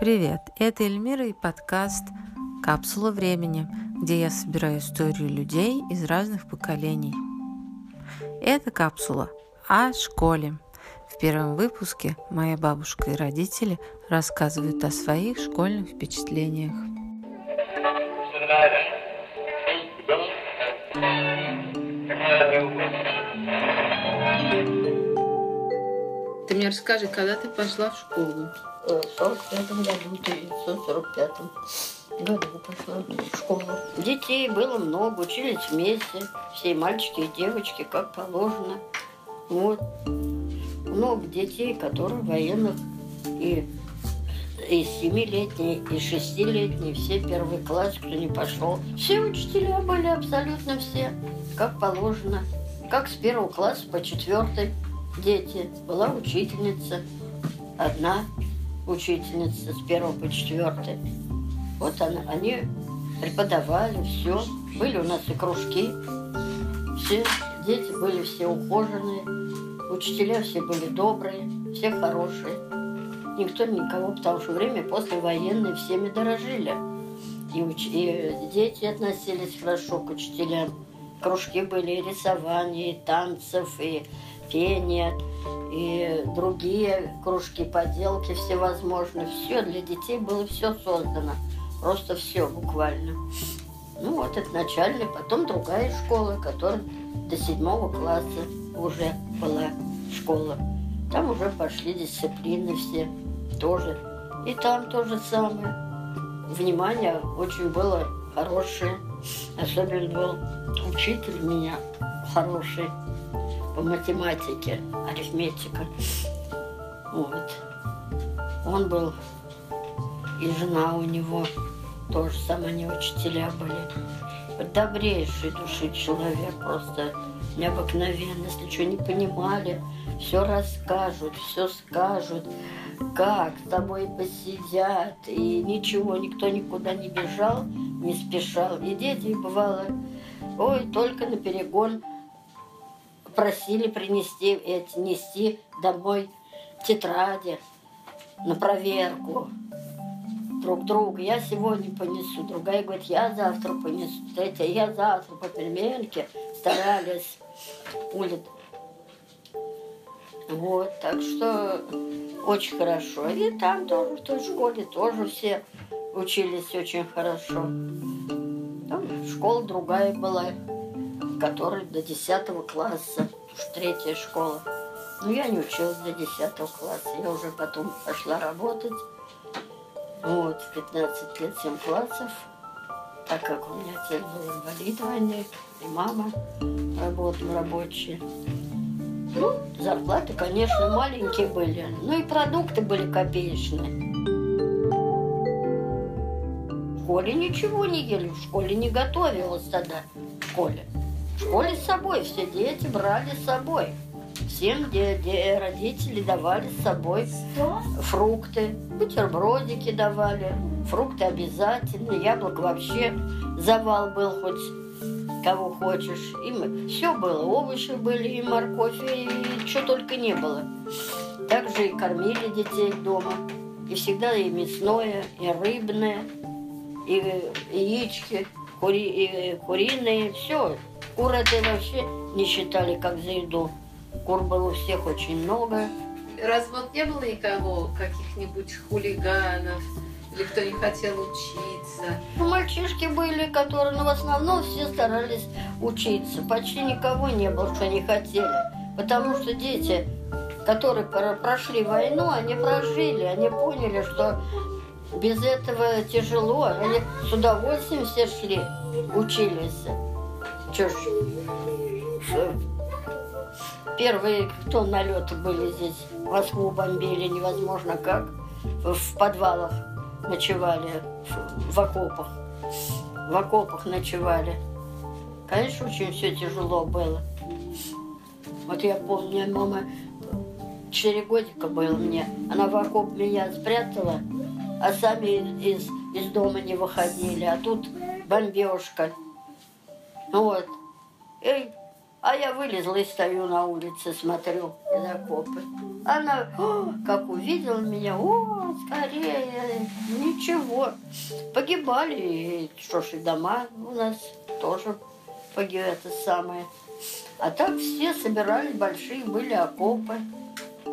Привет, это Эльмира и подкаст «Капсула времени», где я собираю истории людей из разных поколений. Это капсула о школе. В первом выпуске моя бабушка и родители рассказывают о своих школьных впечатлениях. Ты мне расскажи, когда ты пошла в школу? В 45 году, в 1945 году пошла в школу. Детей было много, учились вместе, все мальчики и девочки, как положено. Вот. Много детей, которые военных и и семилетние, и шестилетние, все первый класс, кто не пошел. Все учителя были абсолютно все, как положено. Как с первого класса по четвертый дети. Была учительница, одна учительница с первого по четвертый. Вот она, они преподавали все. Были у нас и кружки. Все дети были все ухоженные. Учителя все были добрые, все хорошие. Никто никого, потому что время послевоенное всеми дорожили. И, уч... и дети относились хорошо к учителям. Кружки были и рисования, и танцев, и пения, и другие кружки, поделки всевозможные. Все для детей было все создано. Просто все буквально. Ну вот это начальная, потом другая школа, которая до седьмого класса уже была школа. Там уже пошли дисциплины все тоже. И там то же самое. Внимание очень было хорошее. Особенно был учитель меня хороший по математике, арифметика. Вот. Он был, и жена у него тоже сама не учителя были. Добрейший души человек, просто необыкновенно. Если что не понимали, все расскажут, все скажут, как с тобой посидят. И ничего, никто никуда не бежал, не спешал. И дети бывало, ой, только на перегон просили принести, эти, нести домой тетради на проверку друг друга. Я сегодня понесу, другая говорит, я завтра понесу, третья, я завтра по переменке старались улит. Вот, так что очень хорошо. И там тоже, в той школе тоже все учились очень хорошо. Там школа другая была который до 10 класса, уж третья школа. Но я не училась до 10 класса, я уже потом пошла работать. Вот, в 15 лет 7 классов, так как у меня отец был инвалид войны, и мама работала рабочие. Ну, зарплаты, конечно, маленькие были, ну и продукты были копеечные. В школе ничего не ели, в школе не готовилось тогда, в школе. Школе с собой, все дети брали с собой. Всем де, де, родители давали с собой фрукты, бутербродики давали, фрукты обязательно, яблок вообще завал был хоть кого хочешь. И мы, все было, овощи были, и морковь, и, и что только не было. Также и кормили детей дома. И всегда и мясное, и рыбное, и яички, кури, и куриные, все. Кур это вообще не считали как за еду. Кур было у всех очень много. Раз вот не было никого, каких-нибудь хулиганов, или кто не хотел учиться? Ну, мальчишки были, которые, ну, в основном все старались учиться. Почти никого не было, что не хотели. Потому что дети, которые прошли войну, они прожили, они поняли, что без этого тяжело. Они с удовольствием все шли, учились. Че ж, первые кто налеты были здесь, Москву бомбили невозможно как. В подвалах ночевали, в окопах. В окопах ночевали. Конечно, очень все тяжело было. Вот я помню, мама 4 годика было мне. Она в окоп меня спрятала, а сами из, из дома не выходили. А тут бомбежка. Вот. И А я вылезла и стою на улице, смотрю из окопа. Она, о, как увидела меня, о, скорее, ничего. Погибали, и что ж, и дома у нас тоже погибли, это самое. А так все собирались, большие были окопы.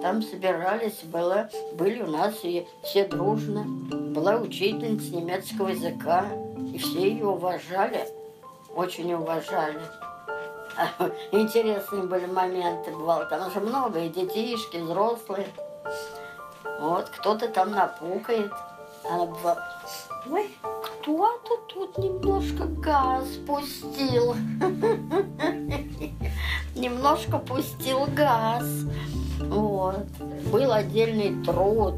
Там собирались, было, были у нас и все дружно. Была учительница немецкого языка, и все ее уважали, очень уважали. Интересные были моменты, бывало. Там уже много, и детишки, и взрослые. Вот, кто-то там напукает. Она ой, кто-то тут немножко газ пустил. Немножко пустил газ. Вот. Был отдельный труд.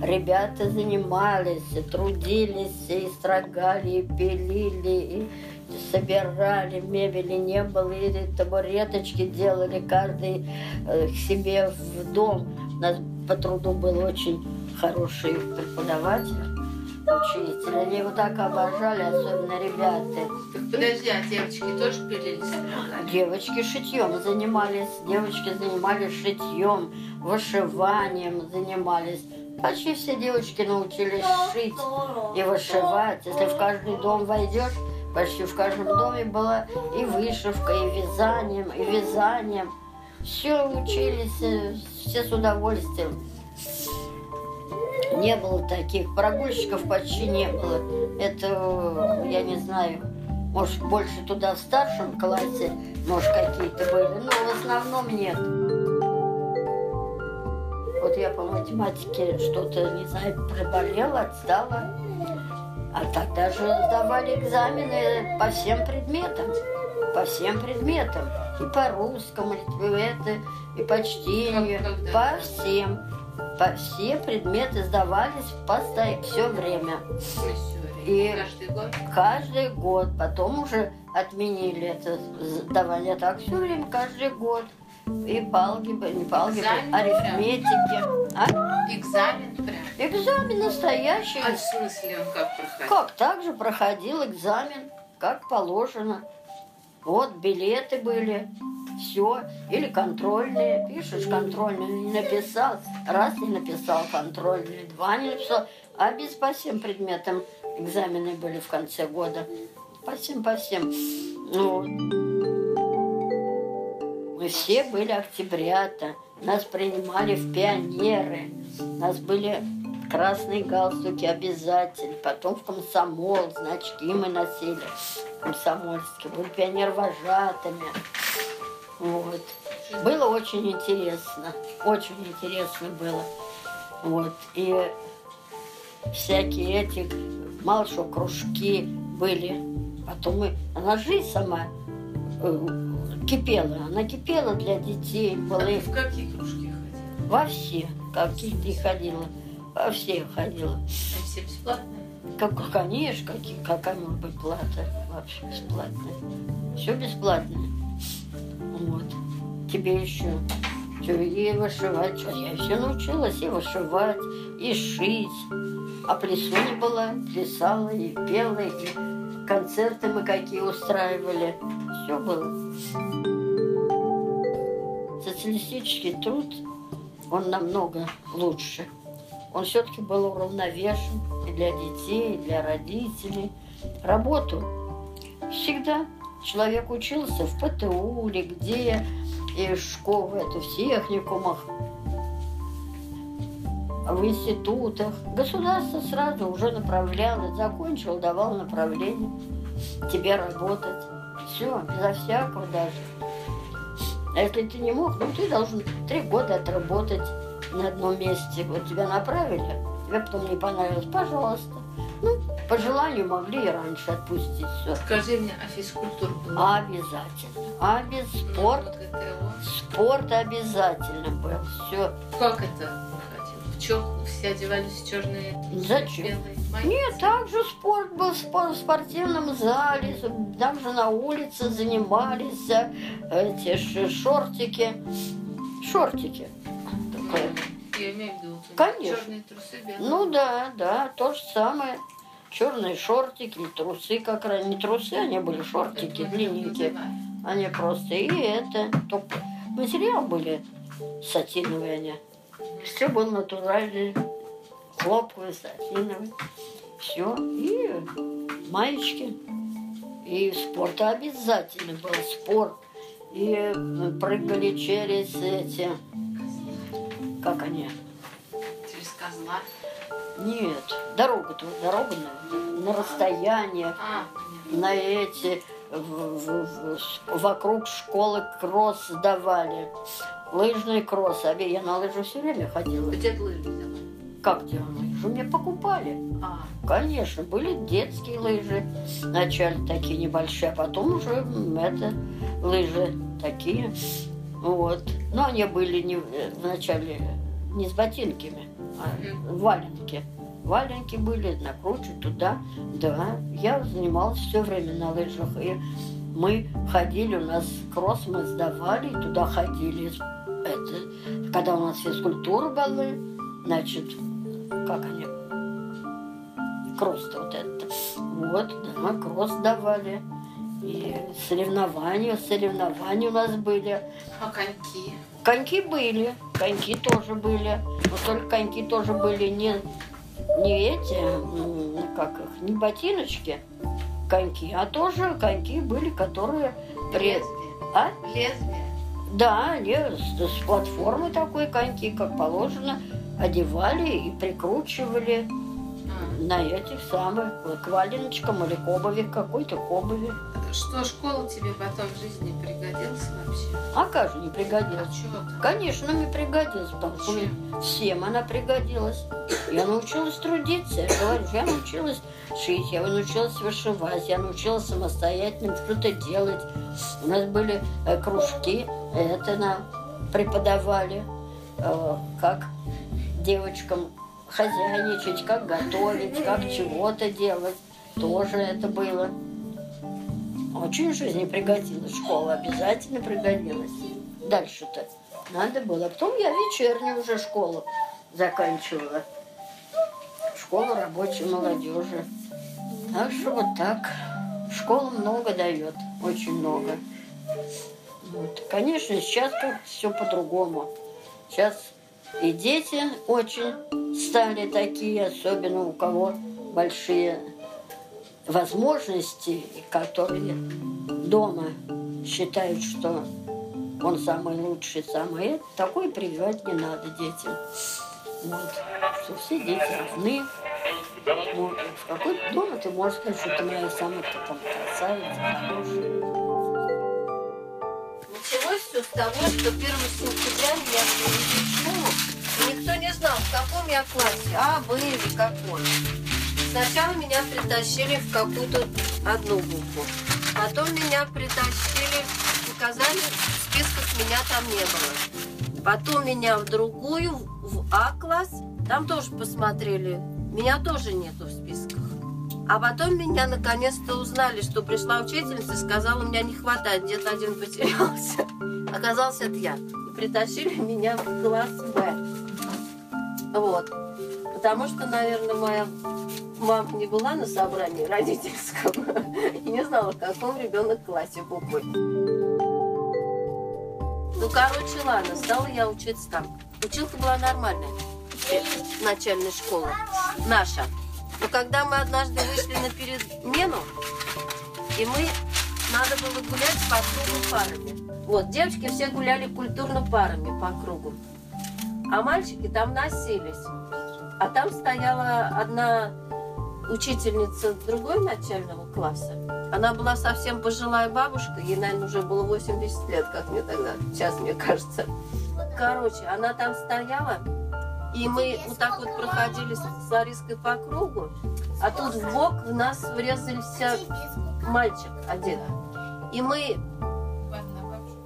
Ребята занимались, трудились, и строгали, и пилили, и собирали, мебели не было, и табуреточки делали каждый э, к себе в дом. У нас по труду был очень хороший преподаватель, учитель. Они его так обожали, особенно ребята. Так подожди, а девочки тоже пилили собирали? Девочки шитьем занимались, девочки занимались шитьем, вышиванием занимались. Почти все девочки научились шить и вышивать. Если в каждый дом войдешь, Почти в каждом доме была и вышивка, и вязанием, и вязанием. Все учились, э, все с удовольствием. Не было таких, прогульщиков почти не было. Это, я не знаю, может, больше туда в старшем классе, может, какие-то были, но в основном нет. Вот я по математике что-то, не знаю, приболела, отстала. А тогда же сдавали экзамены по всем предметам. По всем предметам. И по русскому, и это, и по чтению. По всем. По все предметы сдавались постоянно, все время. И каждый год? Каждый год. Потом уже отменили это сдавание. Так все время, каждый год. И по алгебре, не по алгебре, арифметике. А? Экзамен прям? Экзамен настоящий. А в смысле он как проходил? Как? Так же проходил экзамен, как положено. Вот билеты были, все. Или контрольные. Пишешь контрольные, не написал. Раз не написал контрольные, два не написал. А без по всем предметам экзамены были в конце года. По всем, по всем. Ну, мы все были октябрята. Нас принимали в пионеры. Нас были красные галстуки обязательно. Потом в комсомол, значки мы носили комсомольские. Были пионер-вожатыми. Вот. Было очень интересно. Очень интересно было. Вот. И всякие эти, мало что, кружки были. Потом мы, она жизнь сама э, кипела. Она кипела для детей. Была. А в какие кружки ходила? Во все. Какие ты ходила. Во все ходила. А все бесплатные? Как, конечно, какие, какая может быть плата? Вообще бесплатная. Все бесплатное. Вот. Тебе еще что, и вышивать, что я все научилась и вышивать, и шить. А плесу не была, плясала и пела, и концерты мы какие устраивали. Все было социалистический труд, он намного лучше. Он все-таки был уравновешен и для детей, и для родителей. Работу всегда человек учился в ПТУ или где, и в школе, это в техникумах, в институтах. Государство сразу уже направляло, закончил, давал направление тебе работать. Все, безо всякого даже. А если ты не мог, ну ты должен три года отработать на одном месте. Вот тебя направили, тебе потом не понравилось, пожалуйста. Ну, по желанию могли и раньше отпустить. Все. Скажи мне, а физкультура была? Обязательно. А без спорт. Спорт обязательно был. Все. Как это чем все одевались в черные Зачем? белые? Нет, также спорт был в спортивном зале, также на улице занимались эти шортики. Шортики. Я имею в виду, Конечно. черные трусы, белые. Ну да, да, то же самое. Черные шортики, трусы как раз. Не трусы, они были шортики, длинненькие. Они просто и это, только материал были сатиновые они. Все было натуральное, хлопковое, сатиновое. Все. И маечки. И спорт обязательно был спорт. И прыгали через эти, как они? Через козла? Нет, дорога тут, дорога на, на расстояние, А, на эти, в- в- в- вокруг школы кросс давали. Лыжный кросс. А я на лыжи все время ходила. Где ты лыжи взяла? Как где лыжи? Мне покупали. А, Конечно, были детские лыжи. Вначале такие небольшие, а потом уже это лыжи такие. Вот. Но они были не, э, вначале не с ботинками, а валенки. Валенки были, накручивать туда. Да, я занималась все время на лыжах. И мы ходили, у нас кросс мы сдавали, туда ходили. Это, когда у нас физкультура была, значит, как они, кросс-то вот это. Вот, да, кросс давали. И соревнования, соревнования у нас были. а коньки? Коньки были, коньки тоже были. Но только коньки тоже были не, не эти, м, как их, не ботиночки, коньки, а тоже коньки были, которые... При... Лезвие. А? Лезвие. Да, они с, с платформы такой коньки, как положено, одевали и прикручивали на этих самых, к валеночкам или к обуви, какой-то к обуви. Что школа тебе потом в жизни пригодилась вообще? А как же не А пригодилась? ты? Конечно, мне пригодилась, потому что всем она пригодилась. Я научилась трудиться, я говорю, я научилась шить, я научилась вышивать, я научилась самостоятельно что-то делать. У нас были э, кружки, это нам преподавали, э, как девочкам хозяйничать, как готовить, как чего-то делать. Тоже это было. Очень в жизни пригодилась школа, обязательно пригодилась. Дальше-то надо было. Потом я вечернюю уже школу заканчивала. Школу рабочей молодежи. Так что вот так. Школа много дает, очень много. Вот. Конечно, сейчас как все по-другому. Сейчас и дети очень стали такие, особенно у кого большие возможности, которые дома считают, что он самый лучший, самый такой прививать не надо детям. Вот. Что все дети равны. Ну, в какой дома ты можешь сказать, что ты моя самая там, красавица, хорошая. Началось все с того, что 1 сентября привезли в школу, никто не знал, в каком я классе, А, Б или какой. Сначала меня притащили в какую-то одну букву. Потом меня притащили, сказали, в списках меня там не было. Потом меня в другую, в А-класс, там тоже посмотрели, меня тоже нету в списках. А потом меня наконец-то узнали, что пришла учительница и сказала, у меня не хватает, где-то один потерялся. Оказался это я. И притащили меня в класс Б. Вот. Потому что, наверное, моя мама не была на собрании родительском и не знала, в каком ребенок классе буквы. Ну, короче, ладно, стала я учиться там. Училка была нормальная. Начальная школа. Наша. Но когда мы однажды вышли на перемену, и мы надо было гулять по кругу парами. Вот, девочки все гуляли культурно парами по кругу. А мальчики там носились. А там стояла одна учительница другой начального класса. Она была совсем пожилая бабушка, ей, наверное, уже было 80 лет, как мне тогда, сейчас мне кажется. Короче, она там стояла, и мы вот так вот проходили с Лариской по кругу, а тут в бок в нас врезался мальчик один. И мы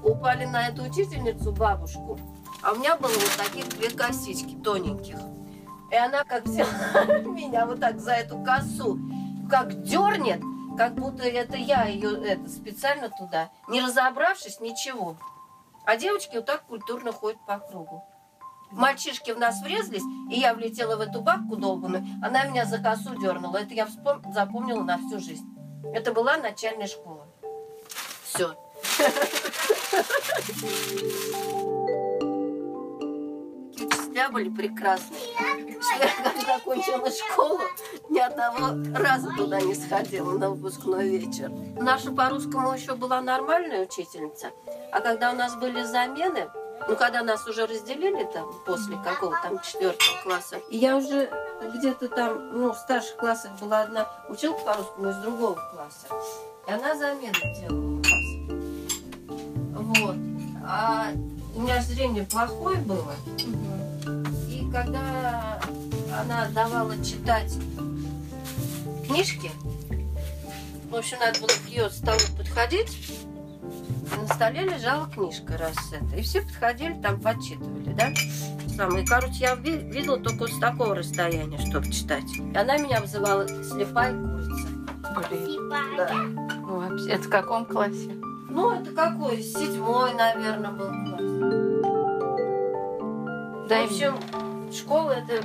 упали на эту учительницу, бабушку, а у меня было вот таких две косички тоненьких. И она как взяла меня вот так за эту косу, как дернет, как будто это я ее это, специально туда, не разобравшись, ничего. А девочки вот так культурно ходят по кругу. Мальчишки в нас врезались, и я влетела в эту бабку долбаную. Она меня за косу дернула. Это я вспом... запомнила на всю жизнь. Это была начальная школа. Все. Учителя были прекрасные. Что я, как закончила школу, ни одного раза туда не сходила на выпускной вечер. Наша по русскому еще была нормальная учительница. А когда у нас были замены, ну, когда нас уже разделили там после какого там четвертого класса, я уже где-то там, ну, в старших классах была одна училка по русскому из другого класса. И она замену делала у нас. Вот. А у меня зрение плохое было. И когда она давала читать книжки, в общем, надо было к ее столу подходить, и на столе лежала книжка раз это. И все подходили, там подчитывали, да? Самое. И, короче, я ви- видела только с такого расстояния, чтобы читать. И она меня вызывала слепая курица. Блин. Да. Вообще, это в каком классе? Ну, это какой? Седьмой, наверное, был класс. Да, в общем, школа это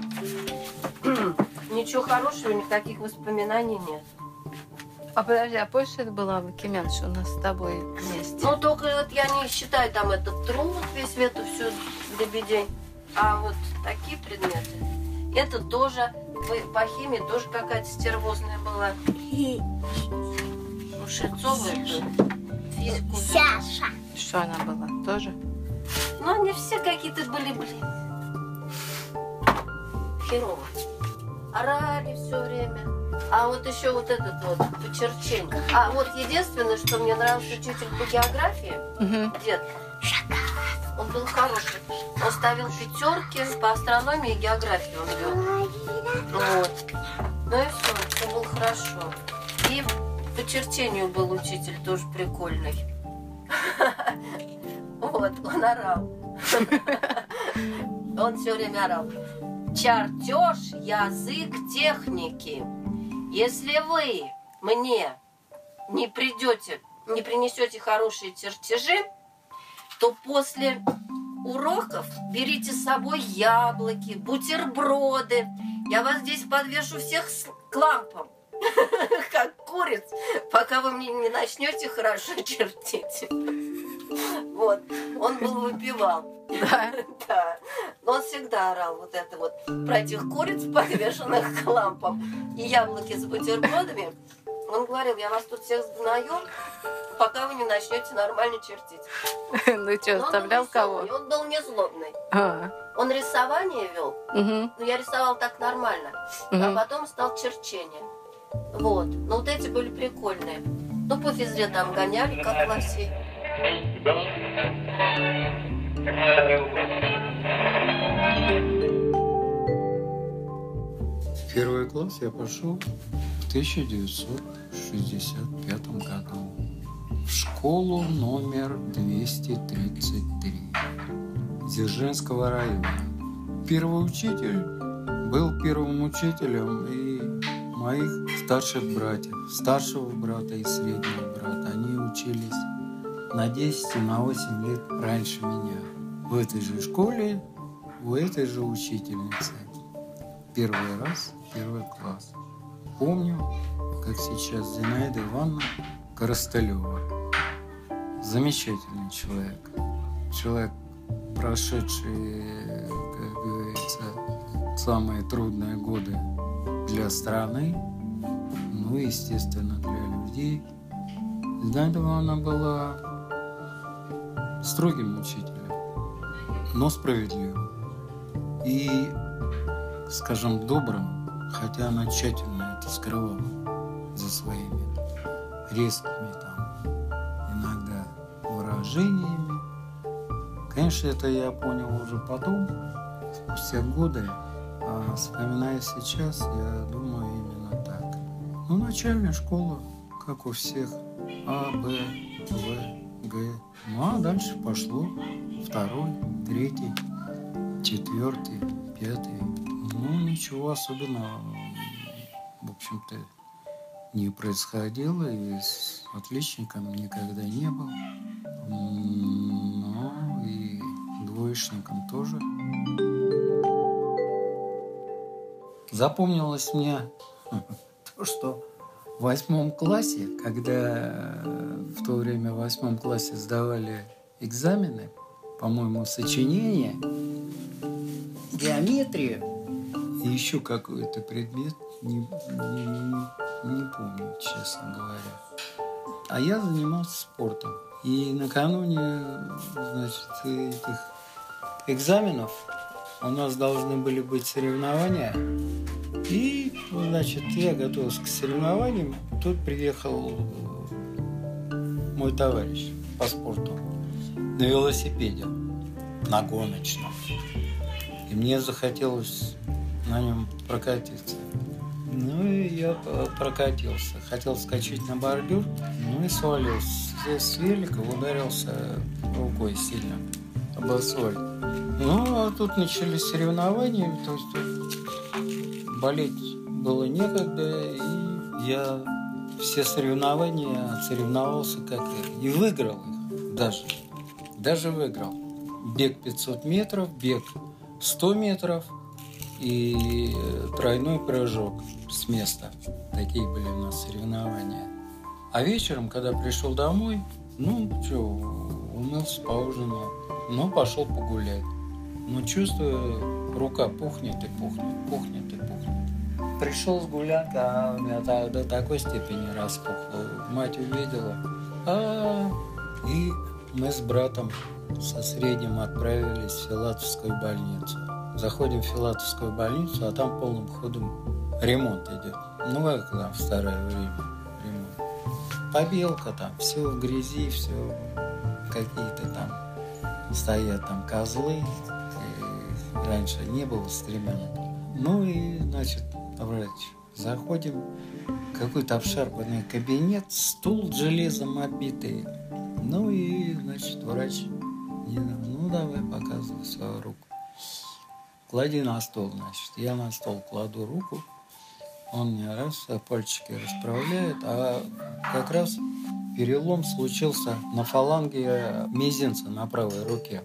ничего хорошего, никаких воспоминаний нет. А подожди, а позже это была Вакименша у нас с тобой вместе? Ну, только вот я не считаю там этот труд весь эту всю дребедень. А вот такие предметы. Это тоже, по- химии тоже какая-то стервозная была. У Шельцова это физику. Саша. Что она была? Тоже? Ну, они все какие-то были, блин. Херово. Орали все время. А вот еще вот этот вот почерчение. А вот единственное, что мне нравился учитель по географии, Угу. дед. Он был хороший. Он ставил пятерки по астрономии и географии он вел. Вот. Ну и все, все было хорошо. И по черчению был учитель тоже прикольный. Вот, он орал. Он все время орал. Чертеж, язык техники. Если вы мне не придете, не принесете хорошие чертежи, то после уроков берите с собой яблоки, бутерброды. Я вас здесь подвешу всех к лампам, как куриц, пока вы мне не начнете хорошо чертить. Вот, он был выпивал. Да. Да. Но он всегда орал вот это вот про этих куриц, подвешенных к лампам, и яблоки с бутербродами. Он говорил, я вас тут всех знаю, пока вы не начнете нормально чертить. Ну что, оставлял кого? Он был не злобный. А, Он рисование вел, но я рисовал так нормально. А потом стал черчение. Вот. Но вот эти были прикольные. Ну, по физре там гоняли, как лоси. Первый класс я пошел в 1965 году в школу номер 233 Дзержинского района. Первый учитель был первым учителем и моих старших братьев, старшего брата и среднего брата. Они учились на 10 и на 8 лет раньше меня. В этой же школе, у этой же учительницы. Первый раз, первый класс. Помню, как сейчас Зинаида Ивановна Коростылева. Замечательный человек. Человек, прошедший, как говорится, самые трудные годы для страны, ну и, естественно, для людей. Зинаида Ивановна была строгим учителем, но справедливым. И скажем, добрым, хотя она тщательно это скрывала за своими резкими там иногда выражениями. Конечно, это я понял уже потом, спустя годы, а вспоминая сейчас, я думаю именно так. Ну, начальная школа, как у всех, А, Б. Ну, а дальше пошло второй, третий, четвертый, пятый. Ну, ничего особенного, в общем-то, не происходило, и с отличником никогда не был. Но и двоечником тоже. Запомнилось мне то, что В восьмом классе, когда в то время в восьмом классе сдавали экзамены, по-моему, сочинение, геометрию и еще какой-то предмет, не, не, не, не помню, честно говоря. А я занимался спортом. И накануне, значит, этих экзаменов у нас должны были быть соревнования. И, значит, я готовился к соревнованиям. Тут приехал мой товарищ по спорту на велосипеде, на гоночном. И мне захотелось на нем прокатиться. Ну и я прокатился. Хотел скачать на бордюр, ну и свалился. Здесь с велика ударился рукой сильно об асфальт. Ну, а тут начались соревнования, то есть болеть было некогда, и я все соревнования соревновался как и выиграл их даже. Даже выиграл. Бег 500 метров, бег 100 метров и тройной прыжок с места. Такие были у нас соревнования. А вечером, когда пришел домой, ну, что, умылся, поужинал, ну, пошел погулять. Ну, чувствую, рука пухнет и пухнет, и пухнет. Пришел с гулянки, а у меня до такой степени распухло. Мать увидела, а, и мы с братом со средним отправились в Филатовскую больницу. Заходим в Филатовскую больницу, а там полным ходом ремонт идет. Ну, как там в старое время ремонт. Побелка там, все в грязи, все какие-то там стоят там козлы. И раньше не было стремянок. Ну и, значит, врач. Заходим, какой-то обшарпанный кабинет, стул железом обитый. Ну и, значит, врач, ну давай показывай свою руку клади на стол, значит. Я на стол кладу руку, он мне раз пальчики расправляет, а как раз перелом случился на фаланге мизинца на правой руке.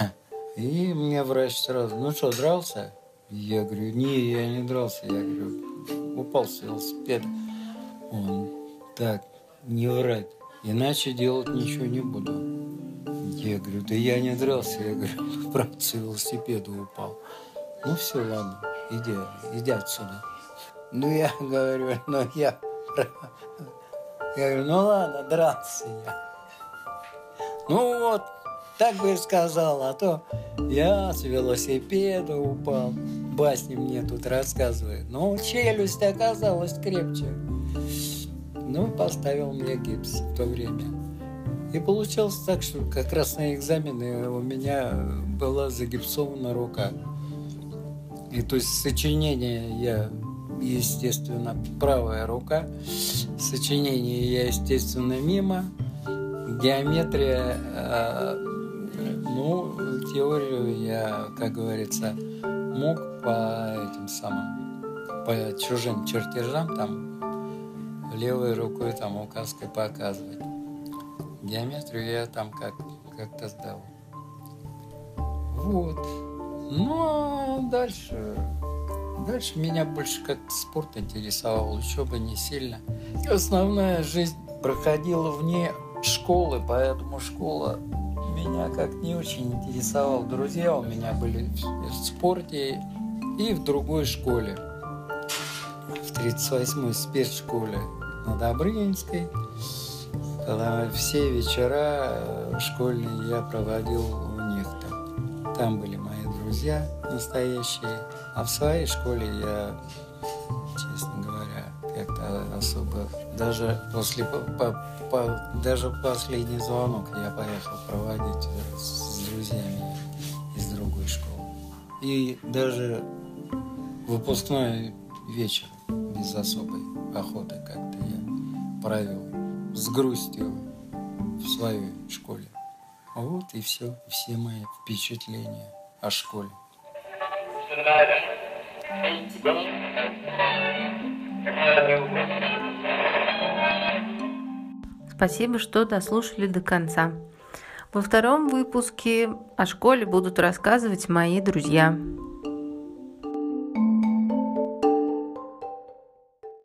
И мне врач сразу, ну что, дрался? Я говорю, не, я не дрался. Я говорю, упал с велосипеда. Он, так, не врать, иначе делать ничего не буду. Я говорю, да я не дрался. Я говорю, правда, с велосипеда упал. Ну все, ладно, иди, иди отсюда. Ну я говорю, ну я... Я говорю, ну ладно, дрался я. Ну вот, так бы и сказал, а то я с велосипеда упал. Басни мне тут рассказывает. Но челюсть оказалась крепче. Ну, поставил мне гипс в то время. И получалось так, что как раз на экзамены у меня была загипсована рука. И то есть сочинение я, естественно, правая рука. Сочинение я, естественно, мимо. Геометрия, э, ну, теорию я, как говорится, мог по этим самым, по чужим чертежам там левой рукой там указкой показывать. Геометрию я там как, как-то сдал. Вот. Ну, а дальше... Дальше меня больше как спорт интересовал, учеба не сильно. Основная жизнь проходила вне школы, поэтому школа меня как не очень интересовала. Друзья у меня были в спорте и в другой школе. В 38-й спецшколе на Добрынинской – когда все вечера э, школьные я проводил у них там. Там были мои друзья настоящие. А в своей школе я, честно говоря, как-то особо... Даже после... По, по, даже последний звонок я поехал проводить с друзьями из другой школы. И даже выпускной вечер без особой охоты как-то я провел с грустью в своей школе. Вот и все, все мои впечатления о школе. Спасибо, что дослушали до конца. Во втором выпуске о школе будут рассказывать мои друзья.